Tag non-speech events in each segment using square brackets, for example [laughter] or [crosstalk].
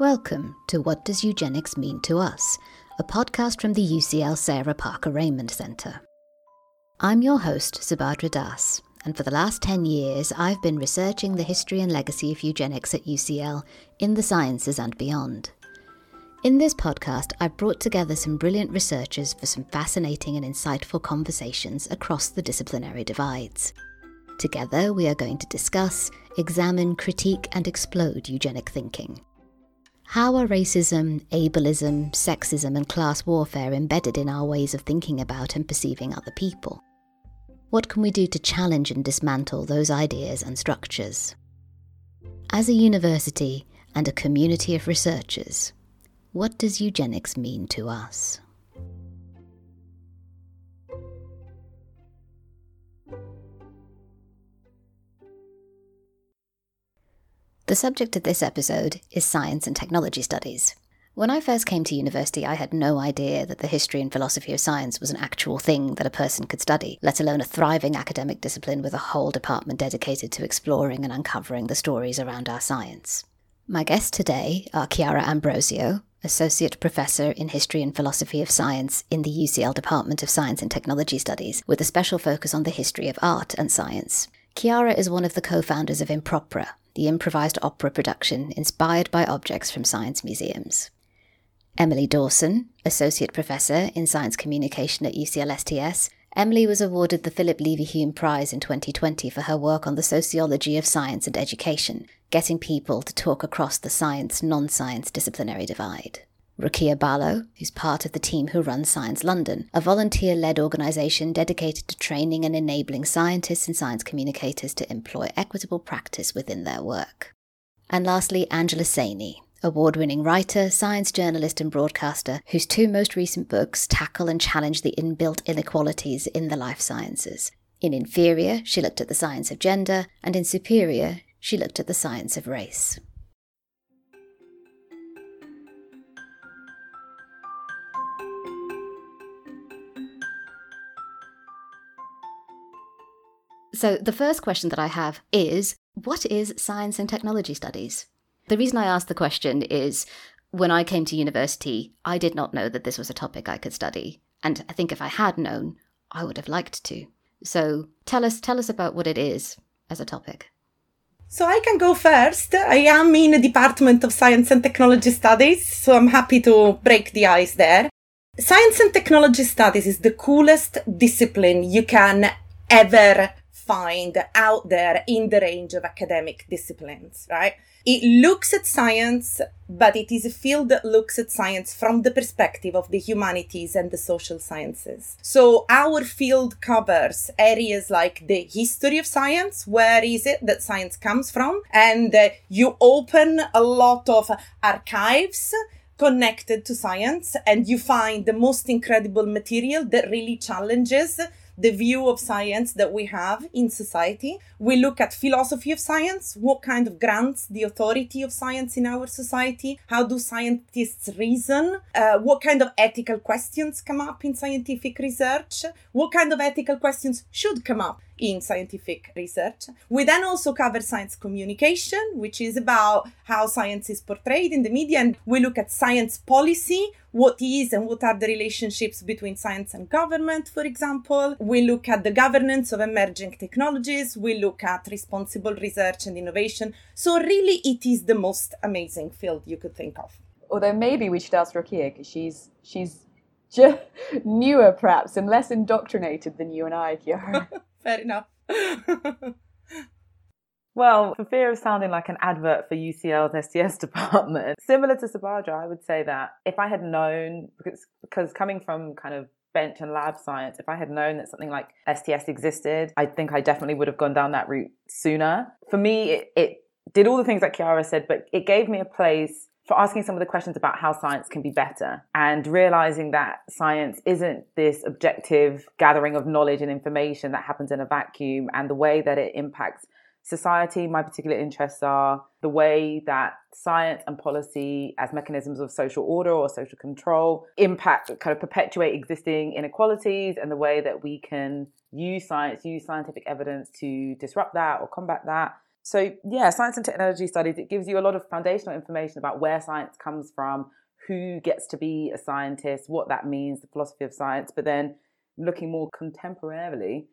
Welcome to What Does Eugenics Mean to Us, a podcast from the UCL Sarah Parker Remond Centre. I'm your host, Subhadra Das, and for the last 10 years I've been researching the history and legacy of eugenics at UCL in the sciences and beyond. In this podcast, I've brought together some brilliant researchers for some fascinating and insightful conversations across the disciplinary divides. Together, we are going to discuss, examine, critique, and explode eugenic thinking. How are racism, ableism, sexism, and class warfare embedded in our ways of thinking about and perceiving other people? What can we do to challenge and dismantle those ideas and structures? As a university and a community of researchers, what does eugenics mean to us? The subject of this episode is science and technology studies. When I first came to university, I had no idea that the history and philosophy of science was an actual thing that a person could study, let alone a thriving academic discipline with a whole department dedicated to exploring and uncovering the stories around our science. My guests today are Chiara Ambrosio, Associate Professor in History and Philosophy of Science in the UCL Department of Science and Technology Studies, with a special focus on the history of art and science. Chiara is one of the co founders of Impropera, the improvised opera production inspired by objects from science museums. Emily Dawson, Associate Professor in Science Communication at UCL STS, Emily was awarded the Philip Leverhulme Prize in 2020 for her work on the sociology of science and education, getting people to talk across the science non science disciplinary divide. Rokia Ballo, who's part of the team who runs Science London, a volunteer led organisation dedicated to training and enabling scientists and science communicators to employ equitable practice within their work. And lastly, Angela Saini, award winning writer, science journalist, and broadcaster, whose two most recent books tackle and challenge the inbuilt inequalities in the life sciences. In Inferior, she looked at the science of gender, and in Superior, she looked at the science of race. So, the first question that I have is what is science and technology studies? The reason I ask the question is when I came to university, I did not know that this was a topic I could study. And I think if I had known, I would have liked to. So tell us tell us about what it is as a topic. So I can go first. I am in the Department of Science and Technology Studies, so I'm happy to break the ice there. Science and Technology Studies is the coolest discipline you can ever find out there in the range of academic disciplines, right? It looks at science, but it is a field that looks at science from the perspective of the humanities and the social sciences. So our field covers areas like the history of science, where is it that science comes from? And uh, you open a lot of archives connected to science and you find the most incredible material that really challenges the view of science that we have in society. We look at philosophy of science, what kind of grants the authority of science in our society, how do scientists reason, uh, what kind of ethical questions come up in scientific research, what kind of ethical questions should come up in scientific research. We then also cover science communication, which is about how science is portrayed in the media, and we look at science policy, what is and what are the relationships between science and government, for example. We look at the governance of emerging technologies, we look at responsible research and innovation. So, really, it is the most amazing field you could think of. Although maybe we should ask Rokia because she's she's just [laughs] newer perhaps and less indoctrinated than you and I, Chiara. [laughs] Fair enough. [laughs] well, for fear of sounding like an advert for UCL's STS [laughs] department, similar to Subhadra, I would say that if I had known, because, because coming from kind of bench and lab science, if I had known that something like STS existed, I think I definitely would have gone down that route sooner. For me, it, it did all the things that Chiara said, but it gave me a place for asking some of the questions about how science can be better and realizing that science isn't this objective gathering of knowledge and information that happens in a vacuum and the way that it impacts society. My particular interests are the way that science and policy as mechanisms of social order or social control impact, kind of perpetuate existing inequalities and the way that we can use science, use scientific evidence to disrupt that or combat that. So, yeah, science and technology studies, it gives you a lot of foundational information about where science comes from, who gets to be a scientist, what that means, the philosophy of science, but then looking more contemporarily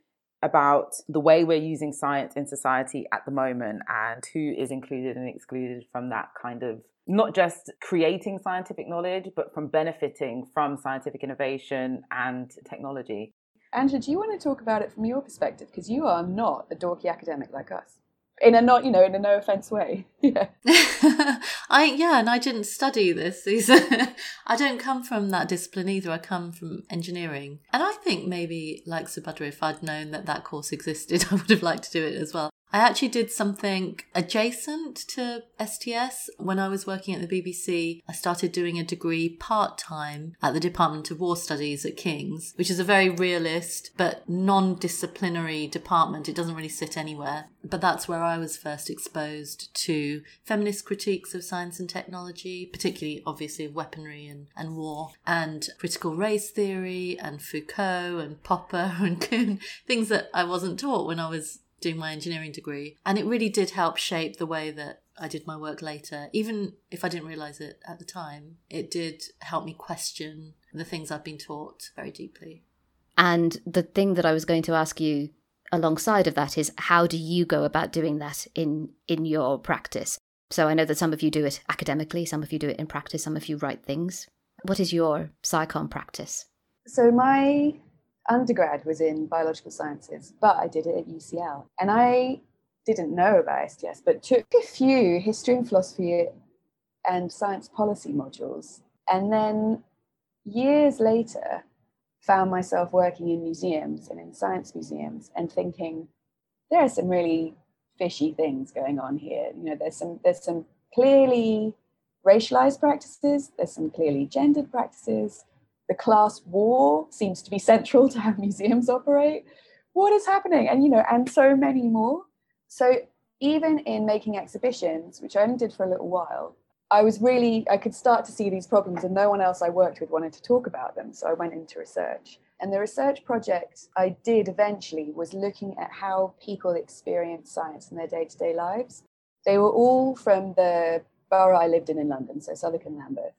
about the way we're using science in society at the moment and who is included and excluded from that kind of not just creating scientific knowledge, but from benefiting from scientific innovation and technology. Angela, do you want to talk about it from your perspective? Because you are not a dorky academic like us in a not you know in a no offense way. [laughs] Yeah. [laughs] I yeah and i didn't study this either [laughs] i don't come from that discipline either. I come from engineering. And i think maybe like subhadra if i'd known that that course existed. I would have liked to do it as well I actually did something adjacent to STS. When I was working at the BBC, I started doing a degree part time at the Department of War Studies at King's, which is a very realist but non disciplinary department. It doesn't really sit anywhere. But that's where I was first exposed to feminist critiques of science and technology, particularly obviously of weaponry and, and war, and critical race theory and Foucault and Popper [laughs] and Kuhn, things that I wasn't taught when I was doing my engineering degree. And it really did help shape the way that I did my work later. Even if I didn't realize it at the time, it did help me question the things I've been taught very deeply. And the thing that I was going to ask you alongside of that is how do you go about doing that in in your practice? So I know that some of you do it academically, some of you do it in practice, some of you write things. What is your psychom practice? So my undergrad was in biological sciences, but I did it at UCL. And I didn't know about STS, but took a few history and philosophy and science policy modules. And then years later, found myself working in museums and in science museums and thinking, there are some really fishy things going on here. You know, there's some there's some clearly racialized practices, there's some clearly gendered practices, the class war seems to be central to how museums operate. What is happening? And you know, and so many more. So even in making exhibitions, which I only did for a little while, I was really I could start to see these problems, and no one else I worked with wanted to talk about them. So I went into research. And the research project I did eventually was looking at how people experience science in their day to day lives. They were all from the borough I lived in in London, so Southwark and Lambeth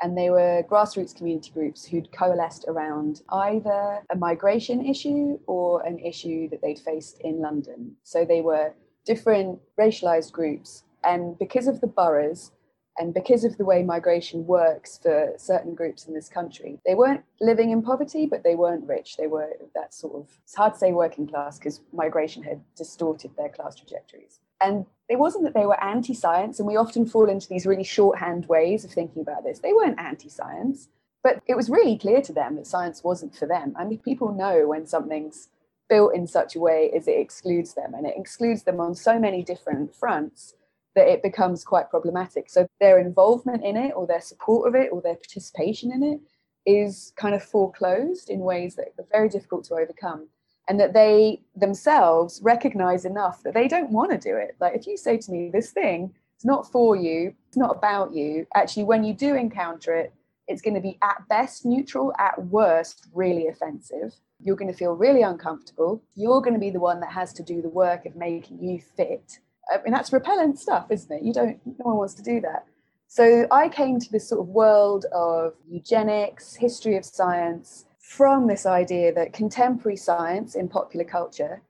and they were grassroots community groups who'd coalesced around either a migration issue or an issue that they'd faced in London. So they were different racialized groups. And because of the boroughs and because of the way migration works for certain groups in this country, they weren't living in poverty, but they weren't rich. They were that sort of, it's hard to say working class because migration had distorted their class trajectories. And it wasn't that they were anti science, and we often fall into these really shorthand ways of thinking about this. They weren't anti science, but it was really clear to them that science wasn't for them. I mean, people know when something's built in such a way as it excludes them, and it excludes them on so many different fronts that it becomes quite problematic. So their involvement in it, or their support of it, or their participation in it is kind of foreclosed in ways that are very difficult to overcome and that they themselves recognize enough that they don't want to do it. Like if you say to me, this thing it's not for you, it's not about you, actually, when you do encounter it, it's going to be at best neutral, at worst, really offensive. You're going to feel really uncomfortable. You're going to be the one that has to do the work of making you fit. I mean, that's repellent stuff, isn't it? You don't, no one wants to do that. So I came to this sort of world of eugenics, history of science, from this idea that contemporary science in popular culture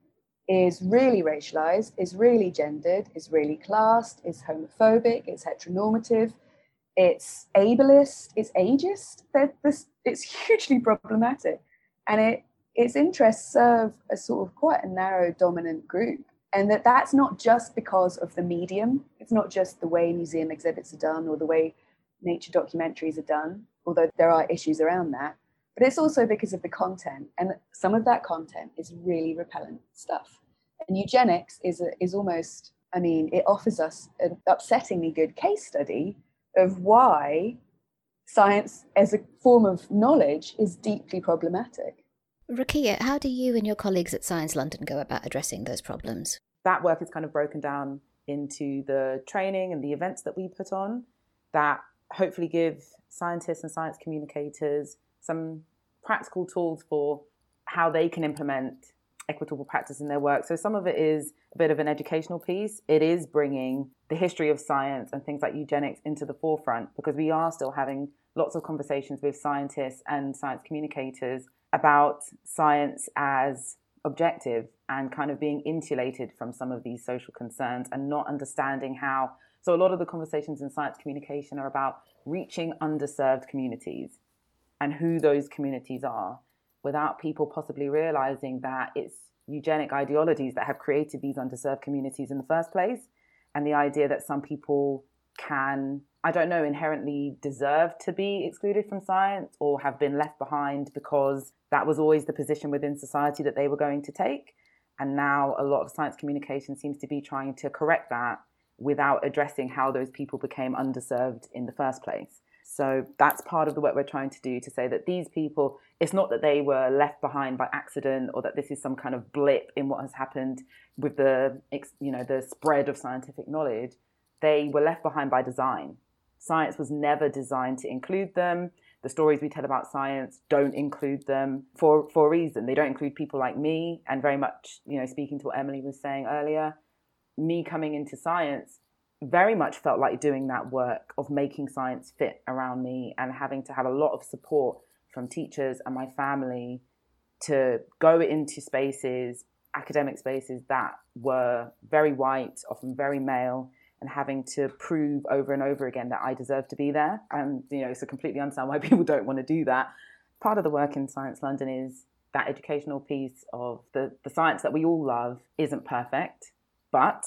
is really racialized, is really gendered, is really classed, is homophobic, it's heteronormative, it's ableist, it's ageist. This, it's [laughs] hugely problematic. And it, its interests serve a sort of quite a narrow dominant group. And that that's not just because of the medium. It's not just the way museum exhibits are done or the way nature documentaries are done, although there are issues around that but it's also because of the content and some of that content is really repellent stuff and eugenics is a, is almost i mean it offers us an upsettingly good case study of why science as a form of knowledge is deeply problematic Rokia, how do you and your colleagues at Science London go about addressing those problems? That work is kind of broken down into the training and the events that we put on that hopefully give scientists and science communicators some practical tools for how they can implement equitable practice in their work. So some of it is a bit of an educational piece. It is bringing the history of science and things like eugenics into the forefront because we are still having lots of conversations with scientists and science communicators about science as objective and kind of being insulated from some of these social concerns and not understanding how. So, a lot of the conversations in science communication are about reaching underserved communities and who those communities are without people possibly realizing that it's eugenic ideologies that have created these underserved communities in the first place. And the idea that some people can, I don't know, inherently deserve to be excluded from science or have been left behind because that was always the position within society that they were going to take. And now a lot of science communication seems to be trying to correct that without addressing how those people became underserved in the first place. So that's part of the work we're trying to do to say that these people, it's not that they were left behind by accident or that this is some kind of blip in what has happened with the, you know, the spread of scientific knowledge. They were left behind by design. Science was never designed to include them. The stories we tell about science don't include them for, for a reason. They don't include people like me, and very much, you know, speaking to what Emily was saying earlier, me coming into science very much felt like doing that work of making science fit around me and having to have a lot of support from teachers and my family to go into spaces, academic spaces that were very white, often very male, and having to prove over and over again that I deserve to be there. And, you know, so completely understand why [laughs] people don't want to do that. Part of the work in Science London is that educational piece of the, the science that we all love isn't perfect, but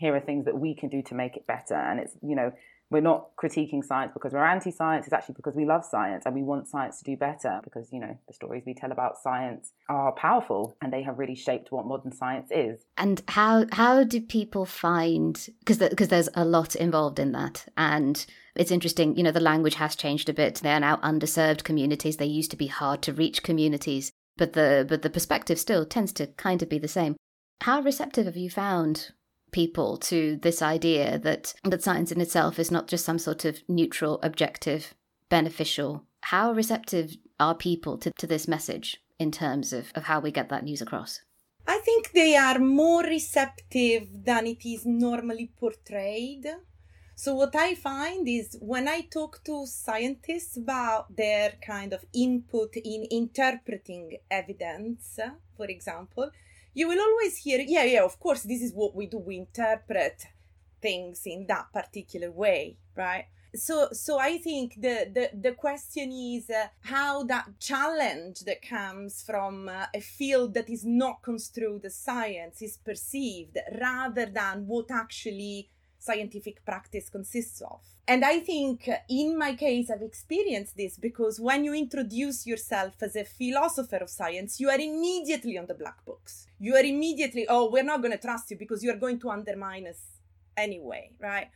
here are things that we can do to make it better. And it's, you know, we're not critiquing science because we're anti science, it's actually because we love science and we want science to do better because, you know, the stories we tell about science are powerful and they have really shaped what modern science is. And how how do people find because because the, there's a lot involved in that and it's interesting, you know, the language has changed a bit. They are now underserved communities. They used to be hard to reach communities, but the but the perspective still tends to kind of be the same. How receptive have you found people to this idea that that science in itself is not just some sort of neutral, objective, beneficial. How receptive are people to, to this message in terms of, of how we get that news across? I think they are more receptive than it is normally portrayed. So, what I find is when I talk to scientists about their kind of input in interpreting evidence, for example, you will always hear, yeah, yeah, of course, this is what we do. We interpret things in that particular way, right? So, so I think the the, the question is uh, how that challenge that comes from uh, a field that is not construed as science is perceived, rather than what actually scientific practice consists of. And I think uh, in my case, I've experienced this because when you introduce yourself as a philosopher of science, you are immediately on the black books. You are immediately, oh, we're not going to trust you because you're going to undermine us anyway, right?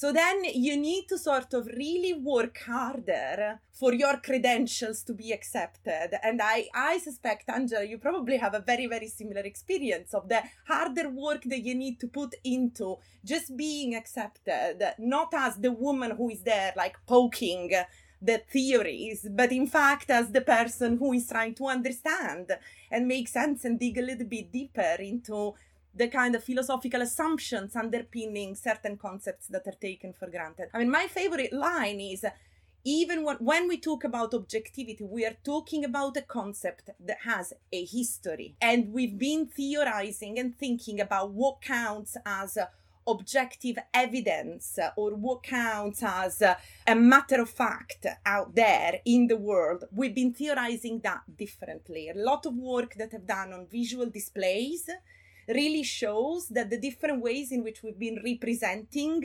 So then you need to sort of really work harder for your credentials to be accepted. And I, I suspect, Angela, you probably have a very, very similar experience of the harder work that you need to put into just being accepted, not as the woman who is there like poking the theories, but in fact as the person who is trying to understand and make sense and dig a little bit deeper into the kind of philosophical assumptions underpinning certain concepts that are taken for granted. I mean, my favorite line is even when, we talk about objectivity, we are talking about a concept that has a history. And we've been theorizing and thinking about what counts as objective evidence or what counts as a matter of fact out there in the world. We've been theorizing that differently. A lot of work that I've done on visual displays really shows that the different ways in which we've been representing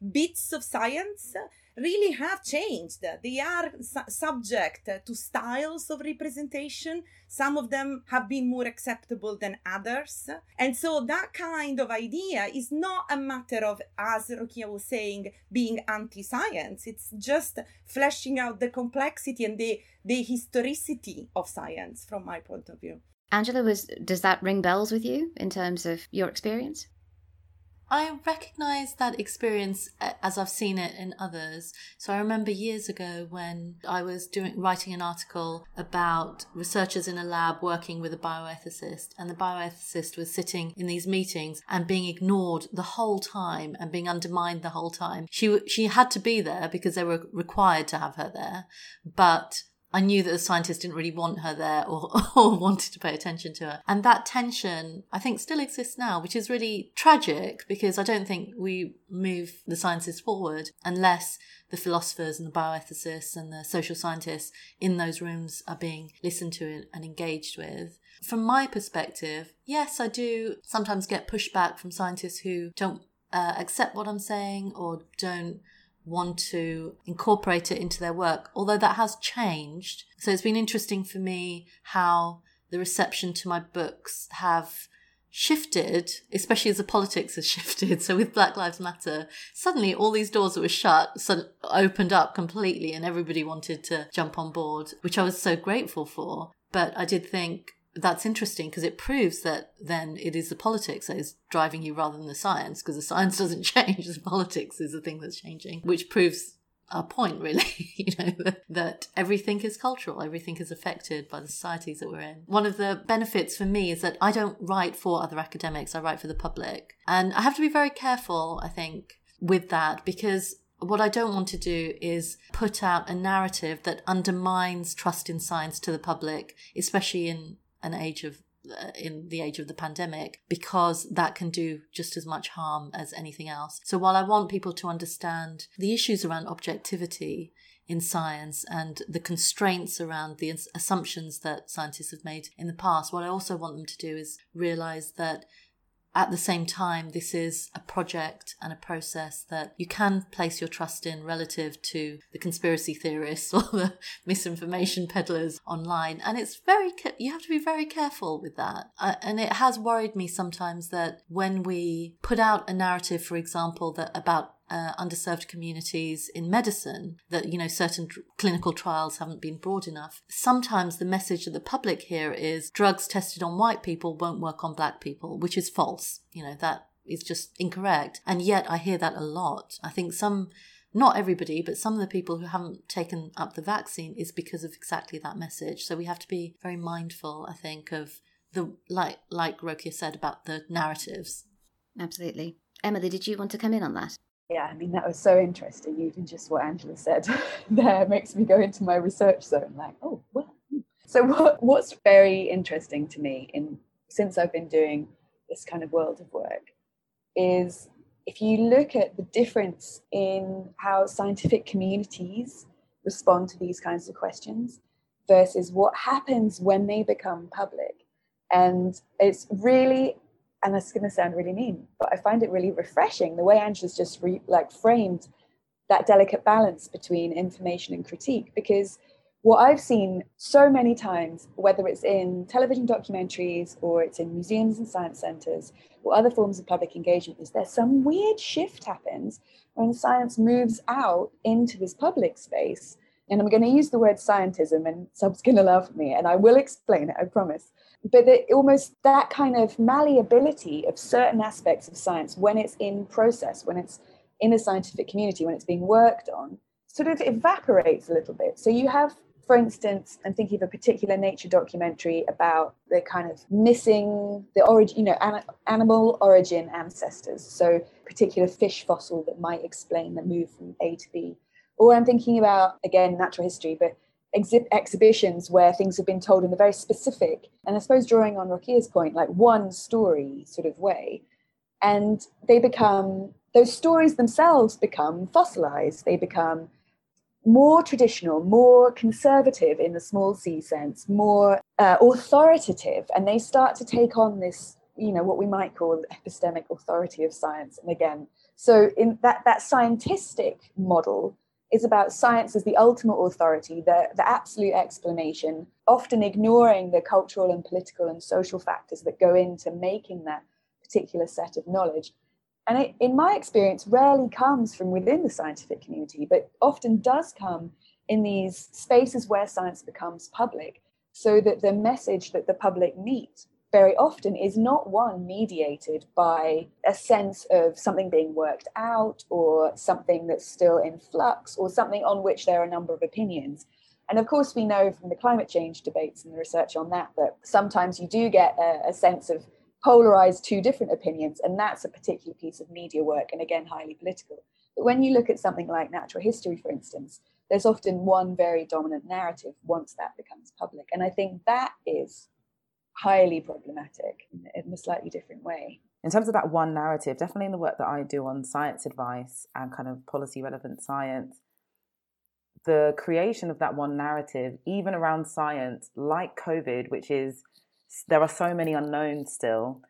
bits of science really have changed. They are su- subject to styles of representation. Some of them have been more acceptable than others. And so that kind of idea is not a matter of, as Rokia was saying, being anti science. It's just fleshing out the complexity and the, the historicity of science from my point of view. Angela, was does that ring bells with you in terms of your experience? I recognize that experience as I've seen it in others. So I remember years ago when I was doing writing an article about researchers in a lab working with a bioethicist, and the bioethicist was sitting in these meetings and being ignored the whole time and being undermined the whole time. She she had to be there because they were required to have her there, but I knew that the scientists didn't really want her there or, [laughs] or wanted to pay attention to her. And that tension, I think, still exists now, which is really tragic because I don't think we move the sciences forward unless the philosophers and the bioethicists and the social scientists in those rooms are being listened to and engaged with. From my perspective, yes, I do sometimes get pushback from scientists who don't uh, accept what I'm saying or don't want to incorporate it into their work, although that has changed. So it's been interesting for me how the reception to my books have shifted, especially as the politics has [laughs] shifted. So with Black Lives Matter, suddenly all these doors that were shut opened up completely and everybody wanted to jump on board, which I was so grateful for. But I did think that's interesting because it proves that then it is the politics that is driving you rather than the science because the science [laughs] doesn't change the politics is the thing that's changing which proves our point really [laughs] you know that, that everything is cultural everything is affected by the societies that we're in. One of the benefits for me is that i don't write for other academics i write for the public. And i have to be very careful i think with that because what I don't want to do is put out a narrative that undermines trust in science to the public, especially in an age of uh, in the age of the pandemic because that can do just as much harm as anything else. So while I want people to understand the issues around objectivity in science and the constraints around the assumptions that scientists have made in the past, what I also want them to do is realize that at the same time, this is a project and a process that you can place your trust in relative to the conspiracy theorists [laughs] or the misinformation peddlers online. And it's very, you have to be very careful with that. And it has worried me sometimes that when we put out a narrative, for example, that about uh, underserved communities in medicine that you know certain tr- clinical trials haven't been broad enough sometimes the message of the public here is drugs tested on white people won't work on black people which is false you know that is just incorrect and yet i hear that a lot i think some not everybody, but some of the people who haven't taken up the vaccine is because of exactly that message. So we have to be very mindful, I think, of the like like Rokia said about the narratives. Absolutely. Emily, did you want to come in on that? Yeah, I mean, that was so interesting. Even just what Angela said [laughs] there makes me go into my research zone, like, oh, well. So, what, what's very interesting to me in since I've been doing this kind of world of work is if you look at the difference in how scientific communities respond to these kinds of questions versus what happens when they become public. And it's really and that's going to sound really mean, but I find it really refreshing the way Angela's just re, like framed that delicate balance between information and critique. Because what I've seen so many times, whether it's in television documentaries or it's in museums and science centers or other forms of public engagement, is there's some weird shift happens when science moves out into this public space. And I'm going to use the word scientism, and Sub's going to at me, and I will explain it, I promise but the, almost that kind of malleability of certain aspects of science when it's in process, when it's in a scientific community, when it's being worked on, sort of evaporates a little bit. So you have, for instance, I'm thinking of a particular nature documentary about the kind of missing the origin, you know, an, animal origin ancestors. So particular fish fossil that might explain the move from A to B. Or I'm thinking about again natural history, but exhi- exhibitions where things have been told in a very specific, and I suppose drawing on Rokia's point, like one story sort of way. And they become, those stories themselves become fossilized. They become more traditional, more conservative in the small c sense, more uh, authoritative, and they start to take on this, you know, what we might call epistemic authority of science. And again, so in that that scientific model is about science as the ultimate authority, the, the absolute explanation, often ignoring the cultural and political and social factors that go into making that particular set of knowledge. And it, in my experience, rarely comes from within the scientific community, but often does come in these spaces where science becomes public, so that the message that the public meet very often is not one mediated by a sense of something being worked out or something that's still in flux or something on which there are a number of opinions. And of course, we know from the climate change debates and the research on that that sometimes you do get a, a sense of polarized two different opinions, and that's a particular piece of media work, and again, highly political. But when you look at something like natural history, for instance, there's often one very dominant narrative once that becomes public. And I think that is highly problematic in, a slightly different way. In terms of that one narrative, definitely in the work that I do on science advice and kind of policy relevant science, the creation of that one narrative, even around science, like COVID, which is there are so many unknowns still,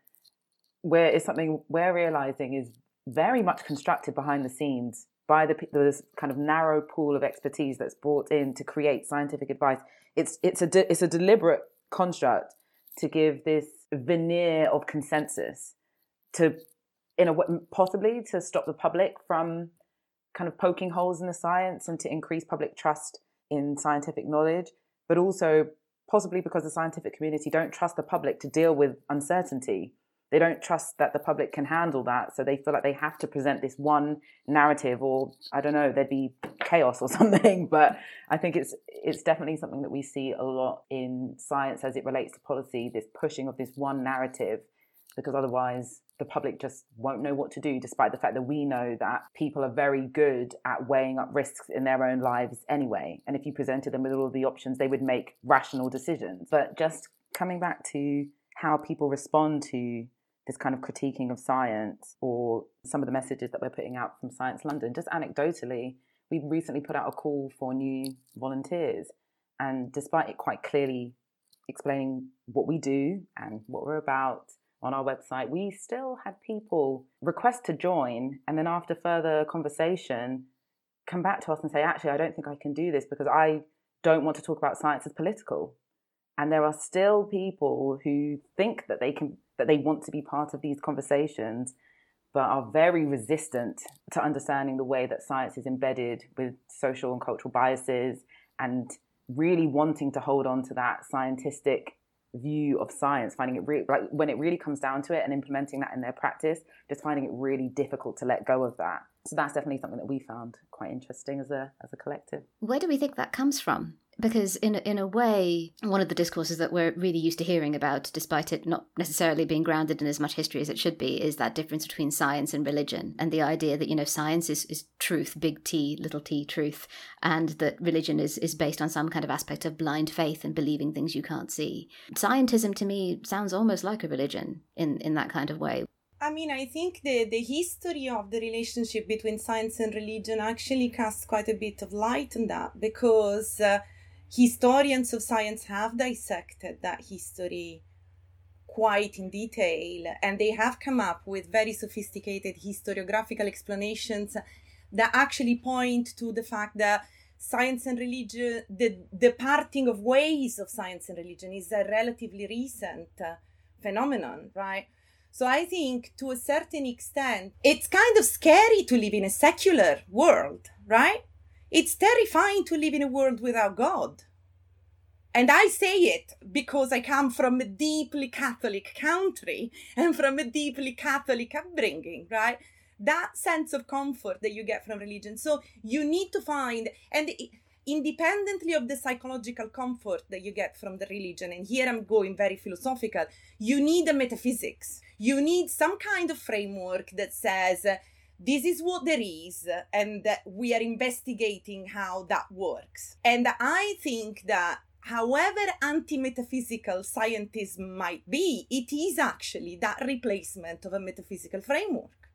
where it's something we're realizing is very much constructed behind the scenes by the this kind of narrow pool of expertise that's brought in to create scientific advice. It's it's a de, it's a deliberate construct to give this veneer of consensus to in a possibly to stop the public from kind of poking holes in the science and to increase public trust in scientific knowledge, but also possibly because the scientific community don't trust the public to deal with uncertainty. They don't trust that the public can handle that, so they feel like they have to present this one narrative, or I don't know, there'd be chaos or [laughs] something. But I think it's it's definitely something that we see a lot in science as it relates to policy. This pushing of this one narrative, because otherwise the public just won't know what to do, despite the fact that we know that people are very good at weighing up risks in their own lives anyway. And if you presented them with all of the options, they would make rational decisions. But just coming back to how people respond to this kind of critiquing of science or some of the messages that we're putting out from Science London, just anecdotally, we recently put out a call for new volunteers. And despite it quite clearly explaining what we do and what we're about, on our website, we still had people request to join and then after further conversation come back to us and say, actually, I don't think I can do this because I don't want to talk about science as political. And there are still people who think that they can that they want to be part of these conversations, but are very resistant to understanding the way that science is embedded with social and cultural biases and really wanting to hold on to that scientific view of science, finding it really like when it really comes down to it and implementing that in their practice, just finding it really difficult to let go of that. So that's definitely something that we found quite interesting as a as a collective. Where do we think that comes from? Because in a, in a way one of the discourses that we're really used to hearing about despite it not necessarily being grounded in as much history as it should be is that difference between science and religion and the idea that you know science is, is truth big t little t truth and that religion is is based on some kind of aspect of blind faith and believing things you can't see. Scientism to me sounds almost like a religion in in that kind of way. I mean, I think the, the history of the relationship between science and religion actually casts quite a bit of light on that because uh, historians of science have dissected that history quite in detail and they have come up with very sophisticated historiographical explanations that actually point to the fact that science and religion the, the parting of ways of science and religion is a relatively recent uh, phenomenon right? So i think to a certain extent it's kind of scary to live in a secular world right it's terrifying to live in a world without God. And I say it because I come from a deeply Catholic country and from a deeply Catholic upbringing, right? That sense of comfort that you get from religion. So you need to find, and independently of the psychological comfort that you get from the religion, and here I'm going very philosophical, you need a metaphysics. You need some kind of framework that says, this is what there is and we are investigating how that works and i think that however anti-metaphysical scientism might be it is actually that replacement of a metaphysical framework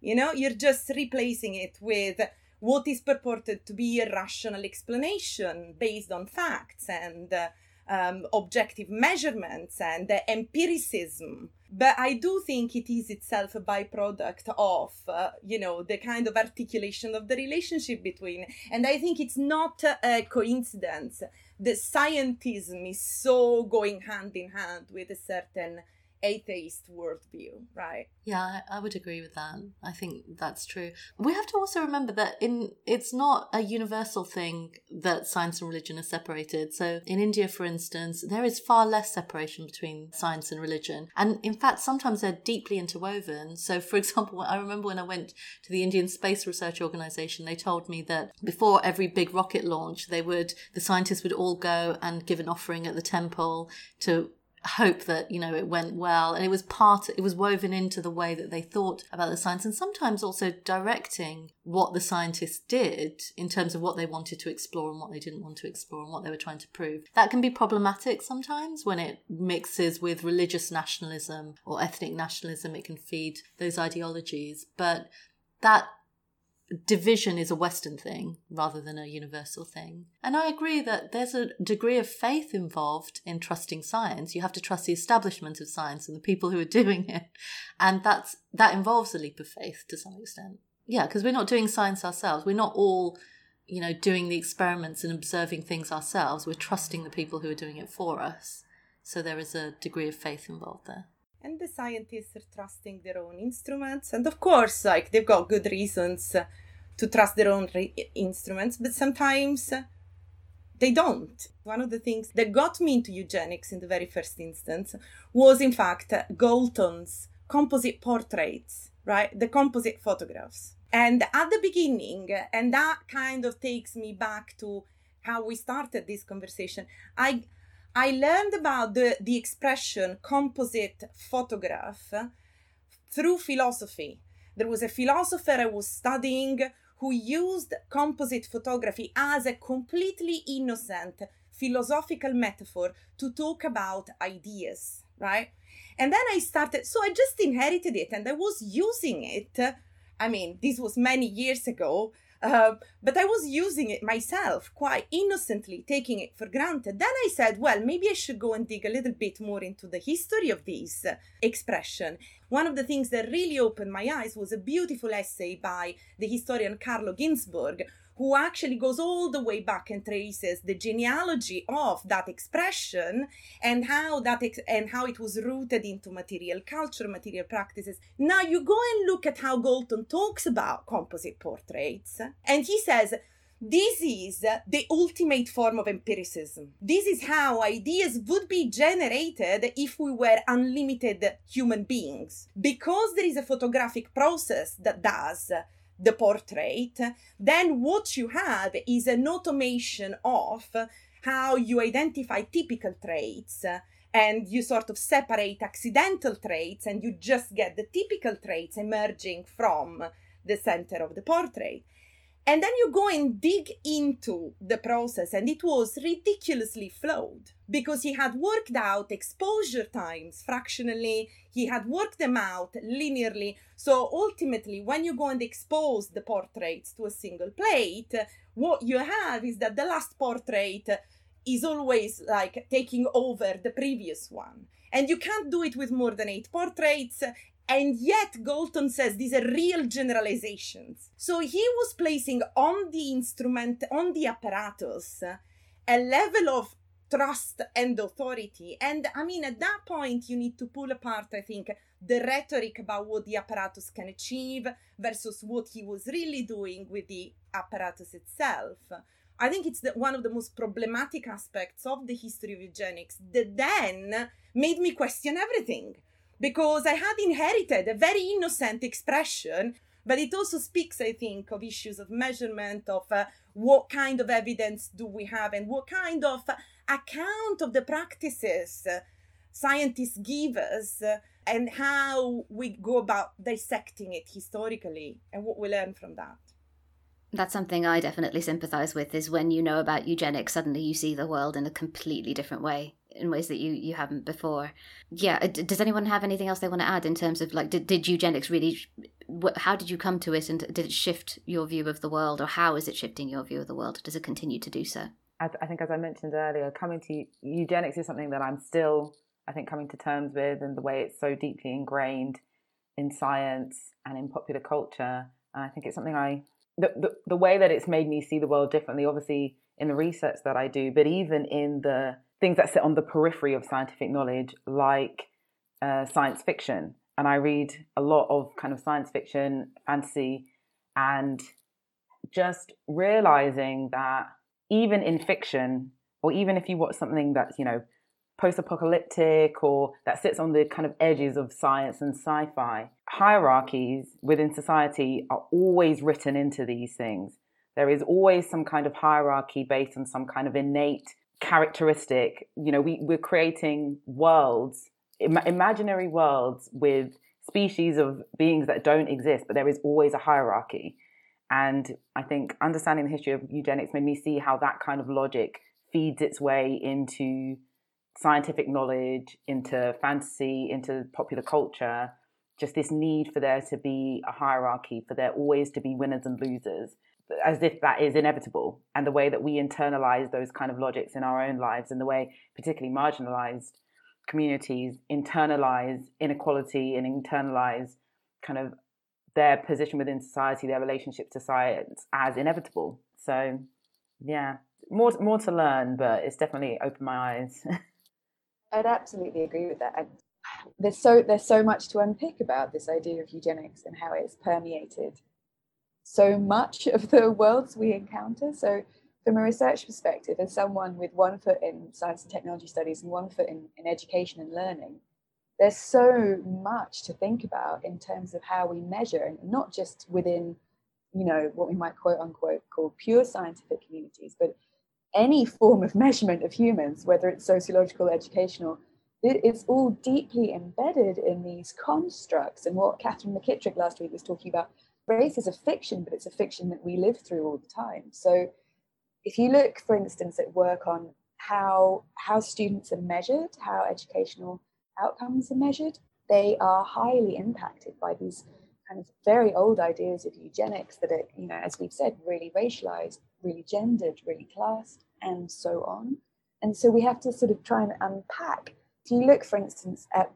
you know you're just replacing it with what is purported to be a rational explanation based on facts and uh, um, objective measurements and uh, empiricism. But I do think it is itself a byproduct of, uh, you know, the kind of articulation of the relationship between. And I think it's not a coincidence that scientism is so going hand in hand with a certain atheist worldview, right? Yeah, I, would agree with that. I think that's true. We have to also remember that in it's not a universal thing that science and religion are separated. So in India, for instance, there is far less separation between science and religion, and in fact, sometimes they're deeply interwoven. So, for [laughs] example, I remember when I went to the Indian Space Research Organization, they told me that before every big rocket launch, they would the scientists would all go and give an offering at the temple to hope that you know it went well. And it was part it was woven into the way that they thought about the science and sometimes also directing what the scientists did in terms of what they wanted to explore and what they didn't want to explore and what they were trying to prove. That can be problematic sometimes when it mixes with religious nationalism or ethnic nationalism. It can feed those ideologies. But that division is a Western thing rather than a universal thing. And I agree that there's a degree of faith involved in trusting science. You have to trust the establishment of science and the people who are doing it. And that's, that involves a leap of faith to some extent. Yeah, because we're not doing science ourselves. We're not all, you know, doing the experiments and observing things ourselves. We're trusting the people who are doing it for us. So there is a degree of faith involved there and the scientists are trusting their own instruments. And of course like they've got good reasons to trust their own re- instruments but sometimes they don't. One of the things that got me into eugenics in the very first instance was in fact galton's composite portraits right? The composite photographs. And at the beginning and that kind of takes me back to how we started this conversation i I learned about the, the expression composite photograph through philosophy. There was a philosopher I was studying who used composite photography as a completely innocent philosophical metaphor to talk about ideas, right? And then I started, so I just inherited it and I was using it. I mean, this was many years ago uh, but I was using it myself quite innocently, taking it for granted. Then I said, well, maybe I should go and dig a little bit more into the history of this expression. One of the things that really opened my eyes was a beautiful essay by the historian Carlo Ginzburg, who actually goes all the way back and traces the genealogy of that expression and how that ex- and how it was rooted into material culture, material practices. Now you go and look at how Galton talks about composite portraits, and he says this is the ultimate form of empiricism. This is how ideas would be generated if we were unlimited human beings. Because there is a photographic process that does the portrait, then what you have is an automation of how you identify typical traits and you sort of separate accidental traits and you just get the typical traits emerging from the center of the portrait. And then you go and dig into the process, and it was ridiculously flawed because he had worked out exposure times fractionally, he had worked them out linearly. So ultimately, when you go and expose the portraits to a single plate, what you have is that the last portrait is always like taking over the previous one. And you can't do it with more than eight portraits. And yet, Galton says these are real generalizations. So he was placing on the instrument, on the apparatus, a level of trust and authority. And I mean, at that point, you need to pull apart, I think, the rhetoric about what the apparatus can achieve versus what he was really doing with the apparatus itself. I think it's the, one of the most problematic aspects of the history of eugenics that then made me question everything because I had inherited a very innocent expression, but it also speaks, I think, of issues of measurement, of uh, what kind of evidence do we have, and what kind of account of the practices uh, scientists give us, uh, and how we go about dissecting it historically, and what we learn from that. That's something I definitely sympathize with is when you know about eugenics, suddenly you see the world in a completely different way in ways that you you haven't before. Yeah, uh, does anyone have anything else they want to add in terms of like did, did eugenics really how did you come to it and did it shift your view of the world or how is it shifting your view of the world? Does it continue to do so? I, I think as I mentioned earlier, coming to eugenics is something that I'm still I think coming to terms with and the way it's so deeply ingrained in science and in popular culture. And I think it's something I the, the, the way that it's made me see the world differently, obviously in the research that I do, but even in the things that sit on the periphery of scientific knowledge, like uh, science fiction, and I read a lot of kind of science fiction, fantasy, and just realizing that even in fiction, or even if you watch something that's you know post-apocalyptic or that sits on the kind of edges of science and sci-fi, hierarchies within society are always written into these things. There is always some kind of hierarchy based on some kind of innate characteristic. You know, we, we're creating worlds, Im- imaginary worlds with species of beings that don't exist, but there is always a hierarchy. And I think understanding the history of eugenics made me see how that kind of logic feeds its way into scientific knowledge, into fantasy, into popular culture. Just this need for there to be a hierarchy, for there always to be winners and losers as if that is inevitable. And the way that we internalize those kind of logics in our own lives and the way particularly marginalized communities internalize inequality and internalize kind of their position within society their relationship to science as inevitable. So yeah more more to learn but it's definitely opened my eyes. [laughs] I'd absolutely agree with that. I, there's so there's so much to unpick about this idea of eugenics and how it's permeated so much of the worlds we encounter. So, from a research perspective, as someone with one foot in science and technology studies and one foot in, in education and learning, there's so much to think about in terms of how we measure, and not just within, you know, what we might quote unquote call pure scientific communities, but any form of [laughs] measurement of humans, whether it's sociological, educational, it's all deeply embedded in these constructs. And what Katherine McKittrick last week was talking about race is a fiction, but it's a fiction that we live through all the time. So if you look, for instance, at work on how how students are measured, how educational outcomes are measured, they are highly impacted by these kind of very old ideas of eugenics that are, you know, as we've said, really racialized, really gendered, really classed, and so on. And so we have to sort of try and unpack. If you look, for instance, at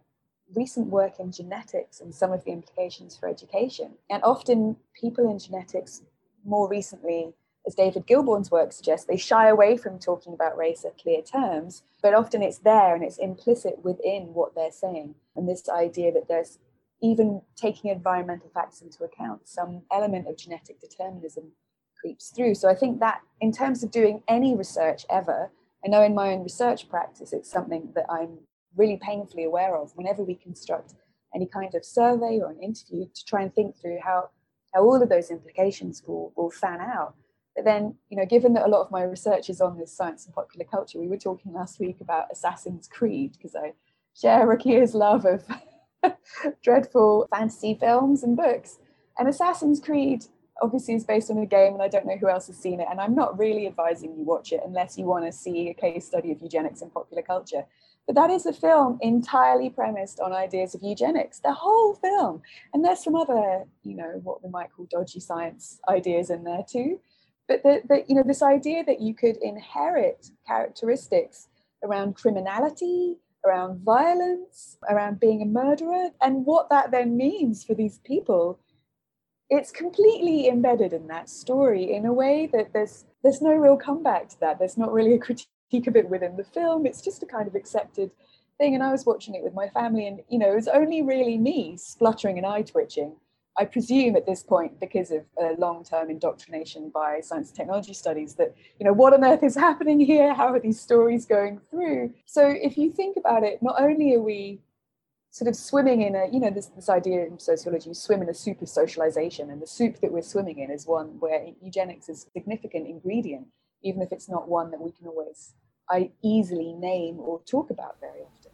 recent work in genetics and some of the implications for education. And often people in genetics, more recently, as David Gillborn's work suggests, they shy away from talking about race at clear terms, but often it's there and it's implicit within what they're saying. And this idea that there's even taking environmental factors into account, some element of genetic determinism creeps through. So I think that in terms of doing any research ever, I know in my own research practice, it's something that I'm really painfully aware of whenever we construct any kind of survey or an interview to try and think through how, how all of those implications will, will fan out. But then, you know, given that a lot of my research is on this science and popular culture, we were talking last week about Assassin's Creed because I share Rokia's love of [laughs] dreadful fantasy films and books. And Assassin's Creed obviously is based on a game, and I don't know who else has seen it. And I'm not really advising you watch it unless you want to see a case study of eugenics in popular culture. But that is a film entirely premised on ideas of eugenics, the whole film. And there's some other, you know, what we might call dodgy science ideas in there too. But the, you know, this idea that you could inherit characteristics around criminality, around violence, around being a murderer, and what that then means for these people, it's completely embedded in that story in a way that there's there's no real comeback to that. There's not really a critique critique of it within the film. It's just a kind of accepted thing. And I was watching it with my family, and you know, it was only really me spluttering and eye twitching. I presume at this point, because of a long-term indoctrination by science and technology studies, that you know what on earth is happening here? How are these stories going through? So if you think about it, not only are we sort of swimming in a, you know, this, this idea in sociology, you swim in a soup of socialization, and the soup that we're swimming in is one where eugenics is a significant ingredient, even if it's not one that we can always I easily name or talk about very often.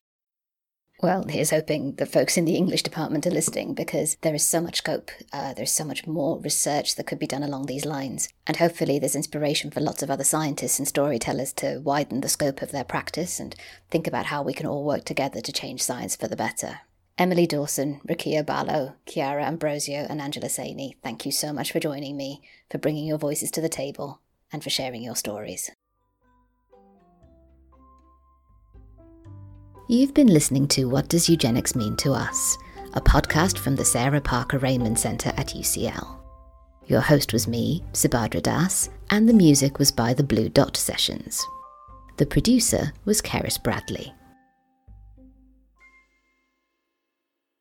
Well, here's hoping that folks in the English department are listening because there is so much scope, uh, there's so much more research that could be done along these lines. And hopefully, there's inspiration for lots of other scientists and storytellers to widen the scope of their practice and think about how we can all work together to change science for the better. Emily Dawson, Rokia Ballo, Chiara Ambrosio, and Angela Saini, thank you so much for joining me, for bringing your voices to the table, and for sharing your stories. You've been listening to What Does Eugenics Mean to Us, a podcast from the Sarah Parker Remond Centre at UCL. Your host was me, Subhadra Das, and the music was by the Blue Dot Sessions. The producer was Keris Bradley.